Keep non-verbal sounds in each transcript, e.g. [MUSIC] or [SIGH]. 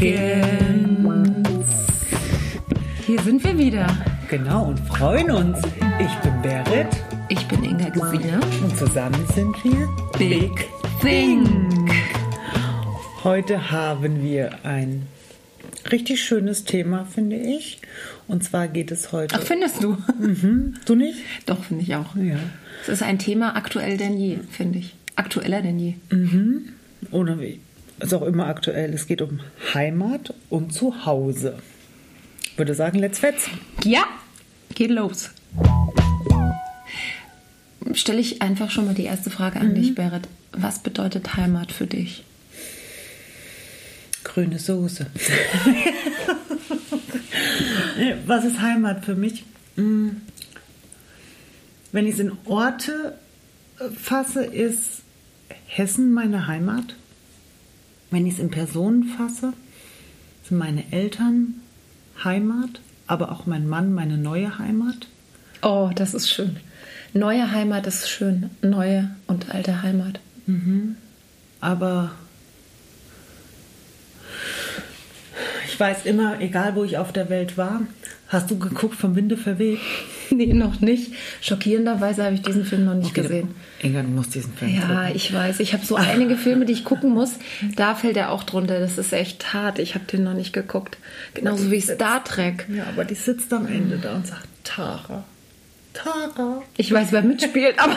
Morgens. Hier sind wir wieder. Genau, und freuen uns. Ich bin Berit Ich bin Inga Gesine. und zusammen sind wir Big Think. Heute haben wir ein richtig schönes Thema, finde ich. Und zwar geht es heute. Ach, findest du? Mhm. Du nicht? Doch, finde ich auch. Ja. Es ist ein Thema aktuell denn je, finde ich. Aktueller denn je. Oder wie? Ist auch immer aktuell. Es geht um Heimat und Zuhause. Ich würde sagen, let's fetz. Ja, geht los. Stelle ich einfach schon mal die erste Frage an dich, Berit. Was bedeutet Heimat für dich? Grüne Soße. [LAUGHS] Was ist Heimat für mich? Mm. Wenn ich es in Orte äh, fasse, ist Hessen meine Heimat. Wenn ich es in Personen fasse, sind meine Eltern Heimat, aber auch mein Mann meine neue Heimat. Oh, das ist schön. Neue Heimat ist schön. Neue und alte Heimat. Aber ich weiß immer, egal wo ich auf der Welt war, hast du geguckt vom Winde verweht? [LAUGHS] Nee, noch nicht. Schockierenderweise habe ich diesen Film noch nicht gesehen. Inga, du musst diesen Film Ja, gucken. ich weiß. Ich habe so einige Filme, die ich gucken muss. Da fällt er auch drunter. Das ist echt hart. Ich habe den noch nicht geguckt. Genauso wie Star Trek. Ja, aber die sitzt am Ende da und sagt, Tara, Tara. Ich weiß, wer mitspielt, aber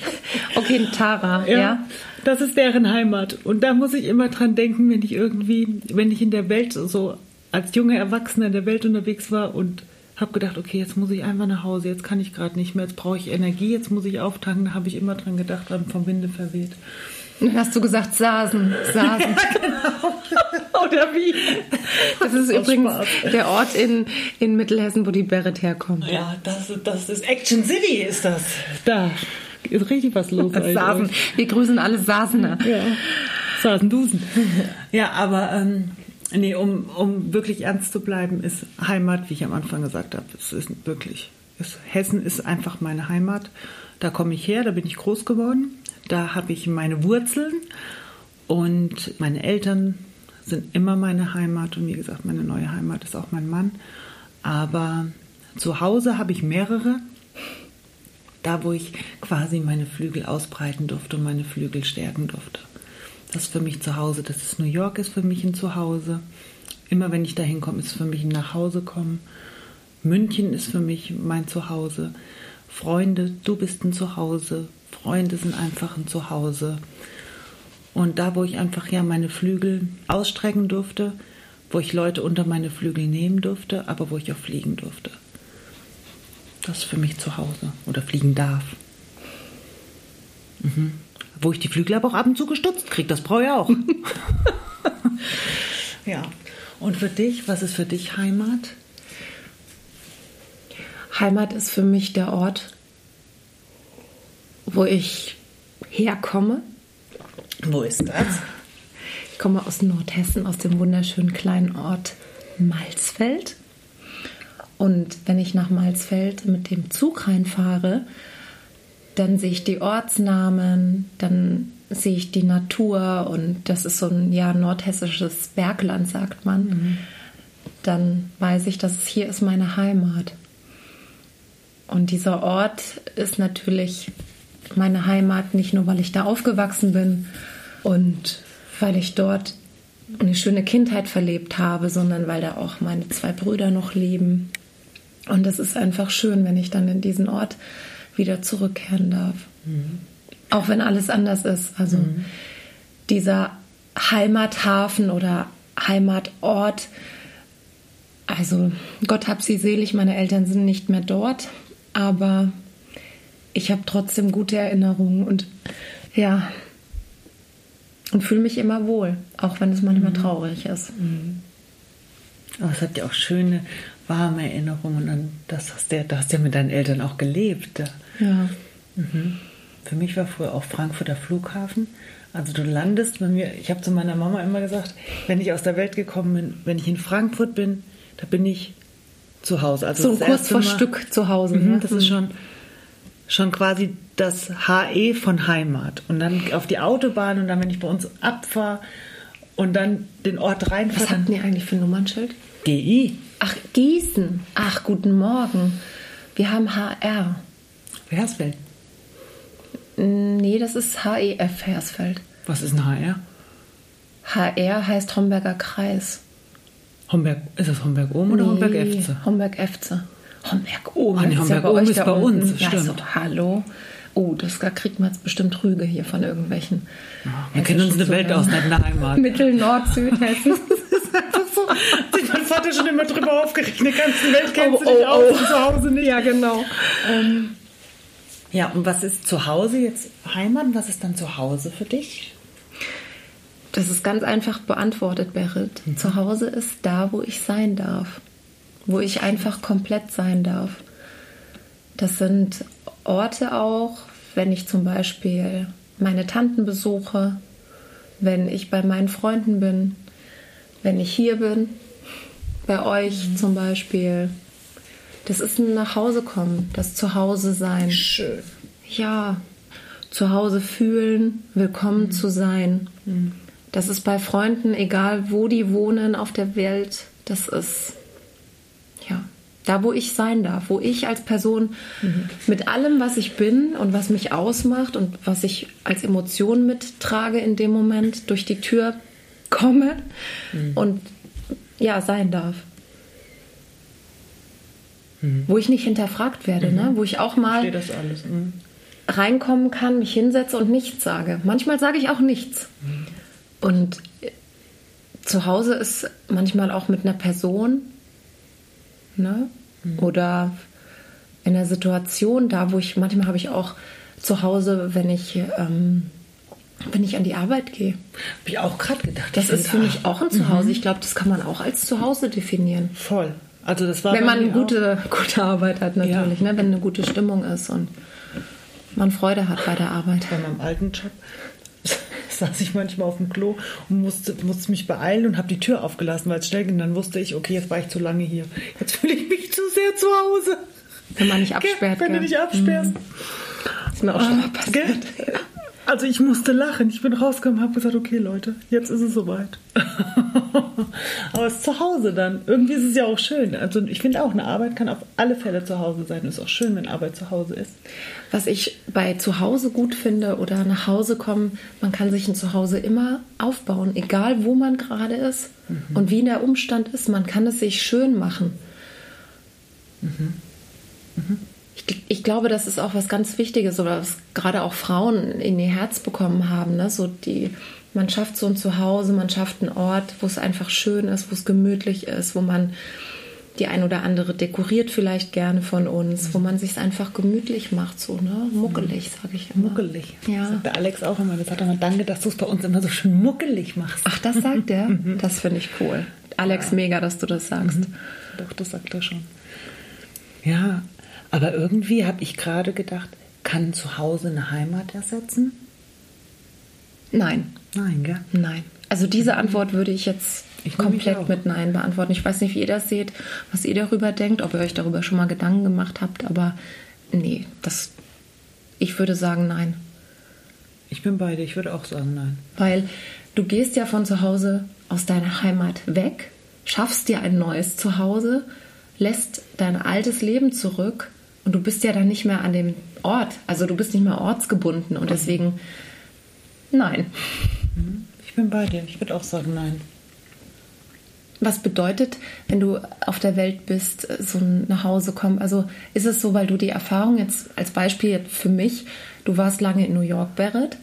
[LAUGHS] okay, Tara, ja. Das ist deren Heimat. Und da muss ich immer dran denken, wenn ich irgendwie, wenn ich in der Welt so als junger Erwachsener in der Welt unterwegs war und habe gedacht, okay, jetzt muss ich einfach nach Hause, jetzt kann ich gerade nicht mehr, jetzt brauche ich Energie, jetzt muss ich auftanken. Da habe ich immer dran gedacht, dran vom Winde verweht. Dann hast du gesagt Sasen, Sasen. [LAUGHS] Oder wie? Das ist Aus übrigens Spaß. der Ort in, in Mittelhessen, wo die Berit herkommt. Ja, das, das ist Action City, ist das. Da ist richtig was los. Sasen. Wir grüßen alle Sasener. Ja, Sasendusen. [LAUGHS] Ja, aber ähm, nee, um, um wirklich ernst zu bleiben, ist Heimat, wie ich am Anfang gesagt habe, es ist wirklich, ist, Hessen ist einfach meine Heimat. Da komme ich her, da bin ich groß geworden, da habe ich meine Wurzeln und meine Eltern sind immer meine Heimat und wie gesagt, meine neue Heimat ist auch mein Mann. Aber zu Hause habe ich mehrere, da wo ich quasi meine Flügel ausbreiten durfte und meine Flügel stärken durfte. Das ist für mich zu Hause. Das ist New York, ist für mich ein Zuhause. Immer wenn ich da hinkomme, ist für mich ein Nachhausekommen. München ist für mich mein Zuhause. Freunde, du bist ein Zuhause. Freunde sind einfach ein Zuhause. Und da, wo ich einfach ja meine Flügel ausstrecken durfte, wo ich Leute unter meine Flügel nehmen durfte, aber wo ich auch fliegen durfte. Das ist für mich zu Hause oder fliegen darf. Mhm. Wo ich die Flügel aber auch ab und zu gestutzt kriege, das brauche ich auch. [LAUGHS] ja. Und für dich, was ist für dich Heimat? Heimat ist für mich der Ort, wo ich herkomme. Wo ist das? Ich komme aus Nordhessen, aus dem wunderschönen kleinen Ort Malzfeld. Und wenn ich nach Malzfeld mit dem Zug reinfahre, dann sehe ich die Ortsnamen, dann sehe ich die Natur und das ist so ein ja, nordhessisches Bergland, sagt man. Dann weiß ich, dass hier ist meine Heimat. Und dieser Ort ist natürlich meine Heimat, nicht nur weil ich da aufgewachsen bin und weil ich dort eine schöne Kindheit verlebt habe, sondern weil da auch meine zwei Brüder noch leben. Und es ist einfach schön, wenn ich dann in diesen Ort wieder zurückkehren darf. Auch wenn alles anders ist. Also dieser Heimathafen oder Heimatort, also Gott hab sie selig, meine Eltern sind nicht mehr dort, aber ich habe trotzdem gute Erinnerungen und ja, und fühle mich immer wohl, auch wenn es manchmal traurig ist. Aber es hat ja auch schöne, warme Erinnerungen an das hast du ja, da hast du ja mit deinen Eltern auch gelebt. Ja. Für mich war früher auch Frankfurter Flughafen. Also du landest bei mir, ich habe zu meiner Mama immer gesagt, wenn ich aus der Welt gekommen bin, wenn ich in Frankfurt bin, da bin ich zu Hause. Also So kurz vor Mal- Stück zu Hause. Mhm, ne? das ist schon, schon quasi das HE von Heimat. Und dann auf die Autobahn und dann, wenn ich bei uns abfahre und dann den Ort reinfahren. Was hatten die eigentlich für ein Nummernschild? GI. Ach, Gießen. Ach, guten Morgen. Wir haben HR. Hersfeld. Nee, das ist HEF Hersfeld. Was ist ein HR? HR heißt Homberger Kreis. Homberg, ist das Homberg oben oder Homberg Nee, Efze? Homberg Efze. Homberg oben. Ah, nee, das Homberg oben euch ist bei uns, unten. das Ja, so, hallo. Oh, das, da kriegt man jetzt bestimmt Rüge hier von irgendwelchen. Wir kennen uns eine Welt aus, nicht eine Heimat. Mittel, Nord, Südhessen. [LAUGHS] Einfach so. Hat sich mein Vater schon immer drüber aufgeregt. In der ganzen Welt kennt Oh, sie dich oh, aus oh. und zu Hause nicht. ja, genau. Ja, und was ist zu Hause jetzt Heimat? Was ist dann zu Hause für dich? Das ist ganz einfach beantwortet, Berit. Zu Hause ist da, wo ich sein darf. Wo ich einfach komplett sein darf. Das sind Orte auch, wenn ich zum Beispiel meine Tanten besuche, wenn ich bei meinen Freunden bin, wenn ich hier bin, bei euch zum Beispiel. Das ist ein Nachhausekommen, das Zuhause sein. Schön. Ja, zu Hause fühlen, willkommen zu sein. Das ist bei Freunden, egal wo die wohnen auf der Welt, das ist ja da, wo ich sein darf, wo ich als Person mit allem, was ich bin und was mich ausmacht und was ich als Emotion mittrage in dem Moment durch die Tür komme und ja sein darf. Wo ich nicht hinterfragt werde, ne? wo ich auch mal alles? Mhm. reinkommen kann, mich hinsetze und nichts sage. Manchmal sage ich auch nichts. Und äh, zu Hause ist manchmal auch mit einer Person ne? oder in einer Situation da, wo ich, manchmal habe ich auch zu Hause, wenn ich, ähm, wenn ich an die Arbeit gehe. Habe ich auch gerade gedacht. Das ist für mich auch ein Zuhause. Ich glaube, das kann man auch als Zuhause definieren. Voll. Also das war Wenn man mir gute, gute Arbeit hat natürlich, Ja. ne? wenn eine gute Stimmung ist und man Freude hat bei der Arbeit. bei meinem alten Job. [LAUGHS] saß ich manchmal auf dem Klo und musste, musste mich beeilen und habe die Tür aufgelassen, weil es schnell ging. Dann wusste ich, okay, jetzt war ich zu lange hier. Jetzt fühle ich mich zu sehr zu Hause. Wenn man nicht absperrt. Wenn du gell? nicht absperrst. Ist mir auch schon mal passiert. Also ich musste lachen. Ich bin rausgekommen und habe gesagt, okay Leute, jetzt ist es soweit. [LAUGHS] Aber es ist zu Hause dann. Irgendwie ist es ja auch schön. Also ich finde auch, eine Arbeit kann auf alle Fälle zu Hause sein. Es ist auch schön, wenn Arbeit zu Hause ist. Was ich bei Zuhause gut finde oder nach Hause kommen, man kann sich ein Zuhause immer aufbauen, egal wo man gerade ist und wie der Umstand ist. Man kann es sich schön machen. Ich, ich glaube, das ist auch was ganz Wichtiges oder was gerade auch Frauen in ihr Herz bekommen haben. Ne? So die, man schafft so ein Zuhause, man schafft einen Ort, wo es einfach schön ist, wo es gemütlich ist, wo man die ein oder andere dekoriert vielleicht gerne von uns, wo man sich einfach gemütlich macht, so ne, muckelig, sage ich immer. Muckelig. Ja. Das sagt der Alex auch immer. Das hat er mal danke, dass du es bei uns immer so schön muckelig machst. Ach, das sagt er? [LAUGHS] Das finde ich cool. Alex, mega, dass du das sagst. Doch, das sagt er schon. Ja, aber irgendwie habe ich gerade gedacht, kann zu Hause eine Heimat ersetzen? Nein, Nein, gell? nein. Also diese Antwort würde ich jetzt Ich komplett mit Nein beantworten. Ich weiß nicht, wie ihr das seht, was ihr darüber denkt, ob ihr euch darüber schon mal Gedanken gemacht habt, aber nee, das, ich würde sagen Nein. Ich bin bei dir, ich würde auch sagen nein. Weil du gehst ja von zu Hause aus deiner Heimat weg, schaffst dir ein neues Zuhause, lässt dein altes Leben zurück und du bist ja dann nicht mehr an dem Ort. Also du bist nicht mehr ortsgebunden und deswegen nein. Ich bin bei dir, ich würde auch sagen nein. Was bedeutet, wenn du auf der Welt bist, so ein nach Hause kommen? Also ist es so, weil du die Erfahrung jetzt als Beispiel jetzt für mich, du warst lange in New York, Barrett.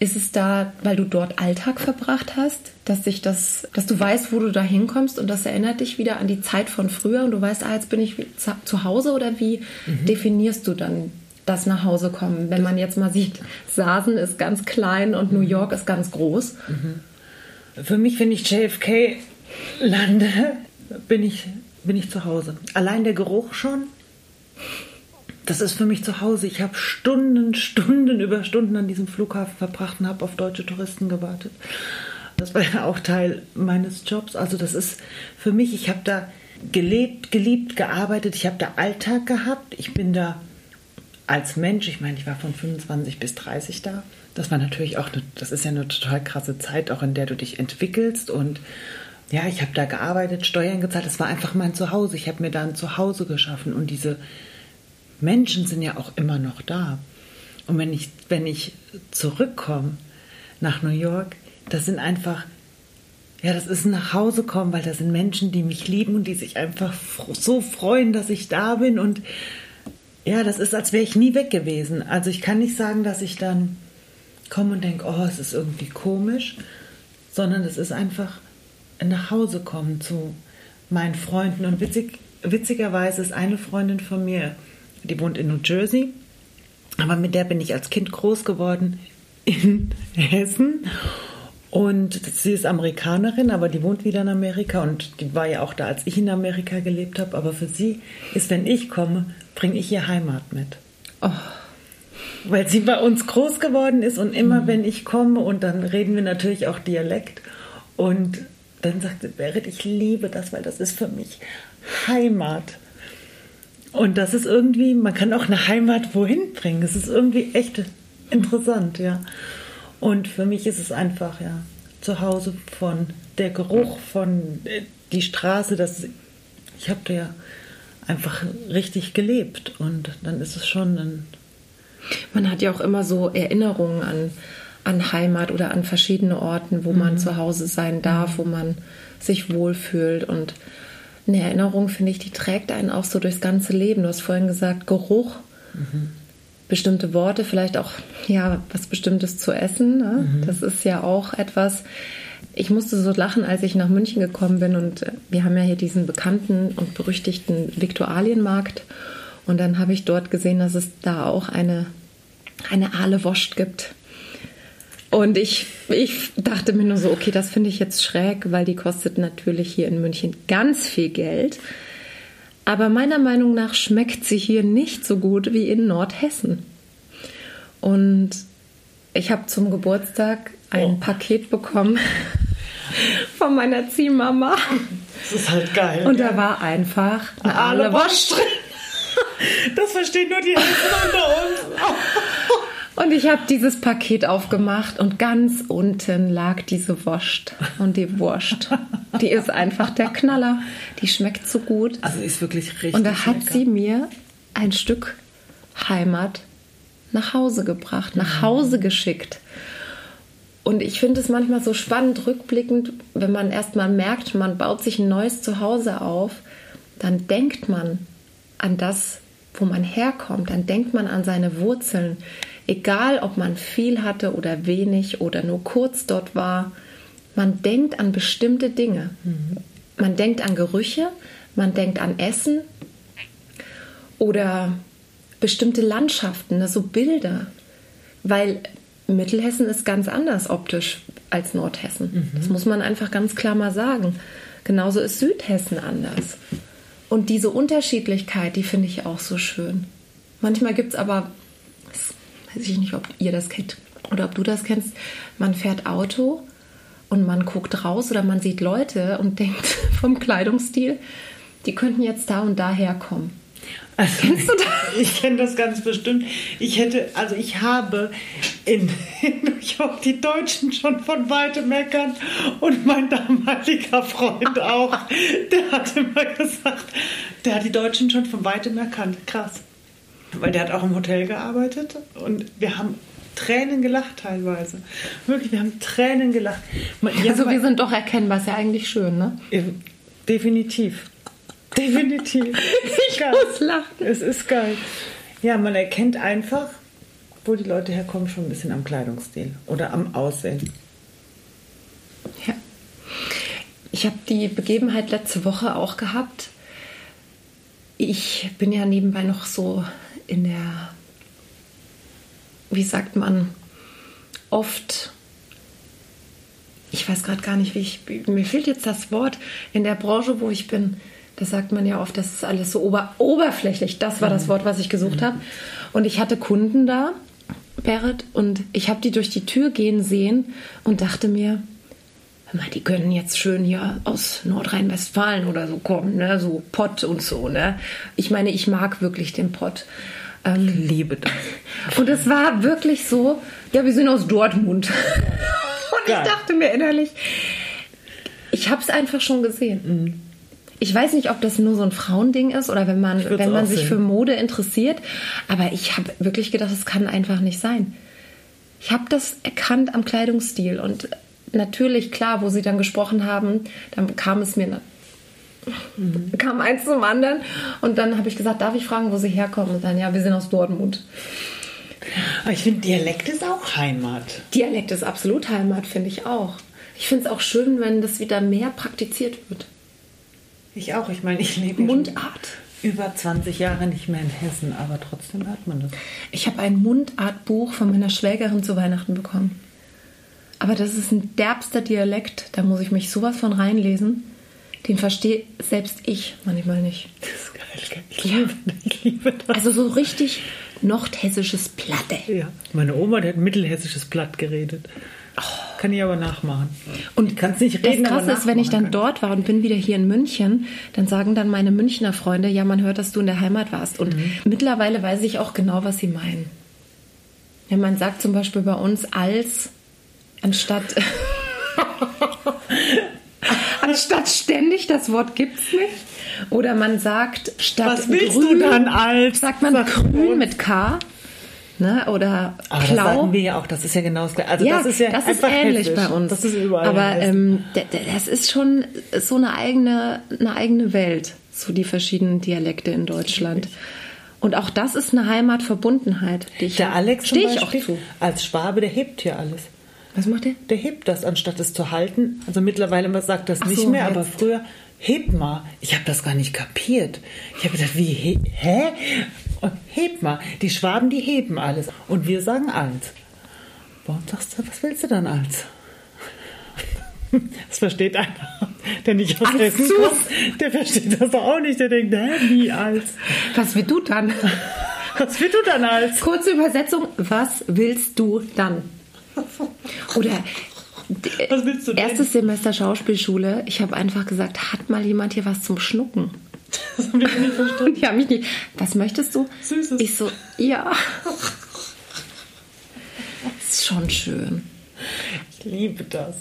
Ist es da, weil du dort Alltag verbracht hast, dass sich das, dass du weißt, wo du da hinkommst und das erinnert dich wieder an die Zeit von früher und du weißt, ah, jetzt bin ich zu- Hause oder wie definierst du dann das nach Hause kommen? Wenn man jetzt mal sieht, Sasen ist ganz klein und New York ist ganz groß. Für mich, wenn ich JFK lande, bin ich, bin ich zu Hause. Allein der Geruch schon, das ist für mich zu Hause. Ich habe Stunden, Stunden über Stunden an diesem Flughafen verbracht und habe auf deutsche Touristen gewartet. Das war ja auch Teil meines Jobs. Also das ist für mich, ich habe da gelebt, geliebt, gearbeitet. Ich habe da Alltag gehabt. Ich bin da als Mensch, ich meine, ich war von 25 bis 30 da. Das war natürlich auch, eine, das ist ja eine total krasse Zeit, auch in der du dich entwickelst. Und ja, ich habe da gearbeitet, Steuern gezahlt. Das war einfach mein Zuhause. Ich habe mir da ein Zuhause geschaffen. Und diese Menschen sind ja auch immer noch da. Und wenn ich, wenn ich zurückkomme nach New York, das sind einfach, ja, das ist ein nach Hause kommen, weil das sind Menschen, die mich lieben und die sich einfach so freuen, dass ich da bin. Und ja, das ist, als wäre ich nie weg gewesen. Also ich kann nicht sagen, dass ich dann komme und denke, oh, es ist irgendwie komisch, sondern es ist einfach ein nach Hause kommen zu meinen Freunden. Und witzig, witzigerweise ist eine Freundin von mir, die wohnt in New Jersey, aber mit der bin ich als Kind groß geworden in [LAUGHS] Hessen. Und sie ist Amerikanerin, aber die wohnt wieder in Amerika und die war ja auch da, als ich in Amerika gelebt habe. Aber für sie ist, wenn ich komme, bringe ich ihr Heimat mit. Oh. Weil sie bei uns groß geworden ist und immer, mhm. wenn ich komme, und dann reden wir natürlich auch Dialekt. Und dann sagt sie, Berit, ich liebe das, weil das ist für mich Heimat. Und das ist irgendwie, man kann auch eine Heimat wohin bringen. Das ist irgendwie echt interessant, ja. Und für mich ist es einfach, ja, zu Hause von der Geruch von äh, die Straße, das ich habe da ja einfach richtig gelebt und dann ist es schon ein man hat ja auch immer so Erinnerungen an, an Heimat oder an verschiedene Orten, wo mhm. man zu Hause sein darf, wo man sich wohlfühlt und eine Erinnerung, finde ich, die trägt einen auch so durchs ganze Leben. Du hast vorhin gesagt, Geruch. Mhm bestimmte Worte, vielleicht auch ja was Bestimmtes zu essen. Ne? Mhm. Das ist ja auch etwas. Ich musste so lachen, als ich nach München gekommen bin und äh, wir haben ja hier diesen bekannten und berüchtigten Viktualienmarkt und dann habe ich dort gesehen, dass es da auch eine eine Aale Wurst gibt. Und ich, ich dachte mir nur so, okay, das finde ich jetzt schräg, weil die kostet natürlich hier in München ganz viel Geld. Aber meiner Meinung nach schmeckt sie hier nicht so gut wie in Nordhessen. Und ich habe zum Geburtstag ein oh. Paket bekommen [LAUGHS] von meiner Ziehmama. Das ist halt geil. Und da war einfach eine Aale drin. [LAUGHS] Das verstehen nur die Hessen unter uns. Ich habe dieses Paket aufgemacht und ganz unten lag diese Wurst. Und die Wurst, die ist einfach der Knaller. Die schmeckt so gut. Also ist wirklich richtig. Und da hat lecker. sie mir ein Stück Heimat nach Hause gebracht, nach mhm. Hause geschickt. Und ich finde es manchmal so spannend rückblickend, wenn man erstmal merkt, man baut sich ein neues Zuhause auf, dann denkt man an das, wo man herkommt, dann denkt man an seine Wurzeln. Egal, ob man viel hatte oder wenig oder nur kurz dort war, man denkt an bestimmte Dinge. Mhm. Man denkt an Gerüche, man denkt an Essen oder bestimmte Landschaften, ne, so Bilder. Weil Mittelhessen ist ganz anders optisch als Nordhessen. Mhm. Das muss man einfach ganz klar mal sagen. Genauso ist Südhessen anders. Und diese Unterschiedlichkeit, die finde ich auch so schön. Manchmal gibt es aber weiß ich nicht, ob ihr das kennt oder ob du das kennst, man fährt Auto und man guckt raus oder man sieht Leute und [LAUGHS] denkt vom Kleidungsstil, die könnten jetzt da und da herkommen. Also, Kennst du das? [LAUGHS] Ich kenne das ganz bestimmt. Ich hätte, also ich habe in, New York die Deutschen schon von weitem erkannt und mein damaliger Freund [LAUGHS] auch. Der hat immer gesagt, der hat die Deutschen schon von weitem erkannt. Krass weil der hat auch im Hotel gearbeitet und wir haben Tränen gelacht teilweise. Wirklich, wir haben Tränen gelacht. Also wir sind doch erkennbar, ist ja eigentlich schön, ne? Definitiv. Definitiv. [LAUGHS] ich geil. muss lachen. Es ist geil. Ja, man erkennt einfach, wo die Leute herkommen, schon ein bisschen am Kleidungsstil oder am Aussehen. Ja. Ich habe die Begebenheit letzte Woche auch gehabt. Ich bin ja nebenbei noch so in der, wie sagt man, oft, ich weiß gerade gar nicht, wie ich, mir fehlt jetzt das Wort, in der Branche, wo ich bin, da sagt man ja oft, das ist alles so ober, oberflächlich. Das war das mhm. Wort, was ich gesucht mhm. habe. Und ich hatte Kunden da, Berit, und ich habe die durch die Tür gehen sehen und dachte mir, die können jetzt schön hier aus Nordrhein-Westfalen oder so kommen, ne? so Pott und so. Ne? Ich meine, ich mag wirklich den Pott. Ähm, ich liebe das. Und es war wirklich so, ja, wir sind aus Dortmund. [LAUGHS] Und ich dachte mir innerlich, ich habe es einfach schon gesehen. Mhm. Ich weiß nicht, ob das nur so ein Frauending ist oder wenn man, wenn man sich sehen. für Mode interessiert, aber ich habe wirklich gedacht, es kann einfach nicht sein. Ich habe das erkannt am Kleidungsstil und natürlich, klar, wo sie dann gesprochen haben, dann kam es mir Mhm. [LAUGHS] kam eins zum anderen und dann habe ich gesagt, darf ich fragen, wo sie herkommen? Und dann, ja, wir sind aus Dortmund. Aber ich finde, Dialekt ist auch Heimat. Dialekt ist absolut Heimat, finde ich auch. Ich finde es auch schön, wenn das wieder mehr praktiziert wird. Ich auch. Ich meine, ich lebe Mundart. über 20 Jahre nicht mehr in Hessen, aber trotzdem hört man das. Ich habe ein Mundartbuch von meiner Schwägerin zu Weihnachten bekommen. Aber das ist ein derbster Dialekt. Da muss ich mich sowas von reinlesen. Den verstehe selbst ich manchmal nicht. Das ist geil. Ich liebe, ich liebe das. Also so richtig nordhessisches Platte. Ja, meine Oma, die hat mittelhessisches Platt geredet. Kann ich aber nachmachen. Und kann es nicht reden, Das Krasse ist, wenn ich dann dort war und bin wieder hier in München, dann sagen dann meine Münchner Freunde, ja, man hört, dass du in der Heimat warst. Und mhm. mittlerweile weiß ich auch genau, was sie meinen. Ja, man sagt zum Beispiel bei uns als anstatt [LAUGHS] anstatt ständig, das Wort gibt es nicht. Oder man sagt statt Was willst grün, du dann als? Sagt man grün mit K. Ne? Oder Aber Klau. das sagen wir ja auch, das ist ja genau das gleiche. Also ja, das ist ja das ist ähnlich hessisch. bei uns. Das ist überall. Aber ähm, das ist schon so eine eigene, eine eigene Welt, so die verschiedenen Dialekte in Deutschland. Und auch das ist eine Heimatverbundenheit. Die ich der Alex stehe ich auch zu. Als Schwabe, der hebt hier alles. Was macht der? Der hebt das, anstatt es zu halten. Also mittlerweile man sagt das Ach nicht so, mehr, jetzt. aber früher heb mal. Ich habe das gar nicht kapiert. Ich habe gedacht, wie hä? Und heb mal. Die Schwaben, die heben alles und wir sagen als. Warum sagst du, was willst du dann als? [LAUGHS] Das versteht einer, der nicht aus Hessen kommt. Der versteht das auch nicht. Der denkt, hä, wie als? Was willst du dann? Was willst du dann als? Kurze Übersetzung, was willst du dann? Oder was willst du denn? erstes Semester Schauspielschule. Ich habe einfach gesagt, hat mal jemand hier was zum Schnucken? Das habe ich nicht verstanden. Die haben mich nicht. Was möchtest du? Süßes. Ich so, ja. Das [LAUGHS] ist schon schön. Ich liebe das.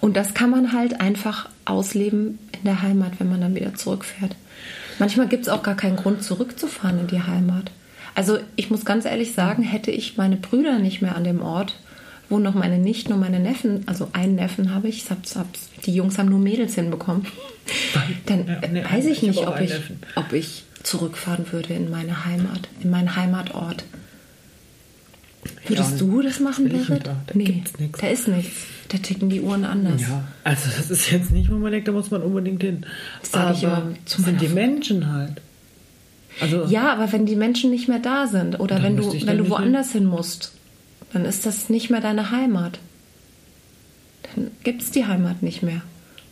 Und das kann man halt einfach ausleben in der Heimat, wenn man dann wieder zurückfährt. Manchmal gibt es auch gar keinen Grund, zurückzufahren in die Heimat. Also ich muss ganz ehrlich sagen, hätte ich meine Brüder nicht mehr an dem Ort, wo noch meine Nichten und meine Neffen, also einen Neffen habe ich, hab's, hab's, die Jungs haben nur Mädels hinbekommen, dann ja, ne, weiß ich, ich nicht, ob ich, ob ich zurückfahren würde in meine Heimat, in meinen Heimatort. Würdest ja, du das machen, Berit? Da, da nee, da ist nichts. Da ticken die Uhren anders. Ja, also das ist jetzt nicht, wo man denkt, da muss man unbedingt hin. Das sage ich immer zu sind die Menschen halt. Also, ja, aber wenn die Menschen nicht mehr da sind oder wenn du, wenn du woanders hin musst, dann ist das nicht mehr deine Heimat. Dann gibt es die Heimat nicht mehr.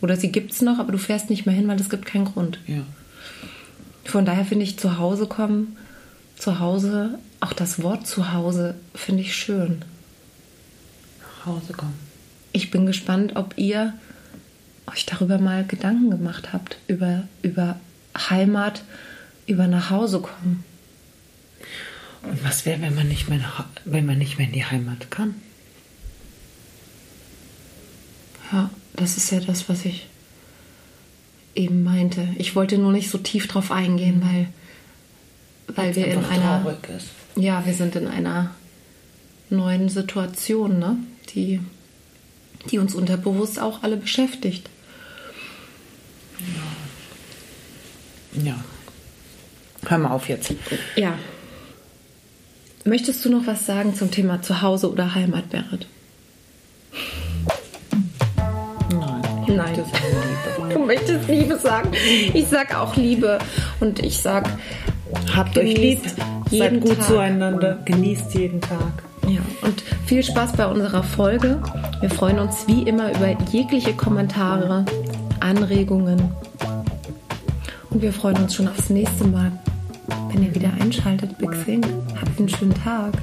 Oder sie gibt es noch, aber du fährst nicht mehr hin, weil es gibt keinen Grund. Ja. Von daher finde ich zu Hause kommen, zu Hause, auch das Wort zu Hause finde ich schön. Nach Hause kommen. Ich bin gespannt, ob ihr euch darüber mal Gedanken gemacht habt, über, über Heimat, über nach Hause kommen. Und was wäre, wenn man nicht mehr, wenn man nicht mehr in die Heimat kann? Ja, das ist ja das, was ich eben meinte. Ich wollte nur nicht so tief drauf eingehen, mhm. weil, weil wir in einer. Ja, wir sind in einer neuen Situation, ne? die, die uns unterbewusst auch alle beschäftigt. Ja. ja. Hör mal auf jetzt. Ja. Möchtest du noch was sagen zum Thema Zuhause oder Heimat, Berit? Nein. Nein. Du möchtest Liebe sagen. Ich sag auch Liebe. Und ich sag, habt euch lieb, seid gut Tag. zueinander, genießt jeden Tag. Ja, und viel Spaß bei unserer Folge. Wir freuen uns wie immer über jegliche Kommentare, Anregungen. Und wir freuen uns schon aufs nächste Mal wenn ihr wieder einschaltet, Big Thing. Habt einen schönen Tag.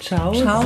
Ciao. Ciao.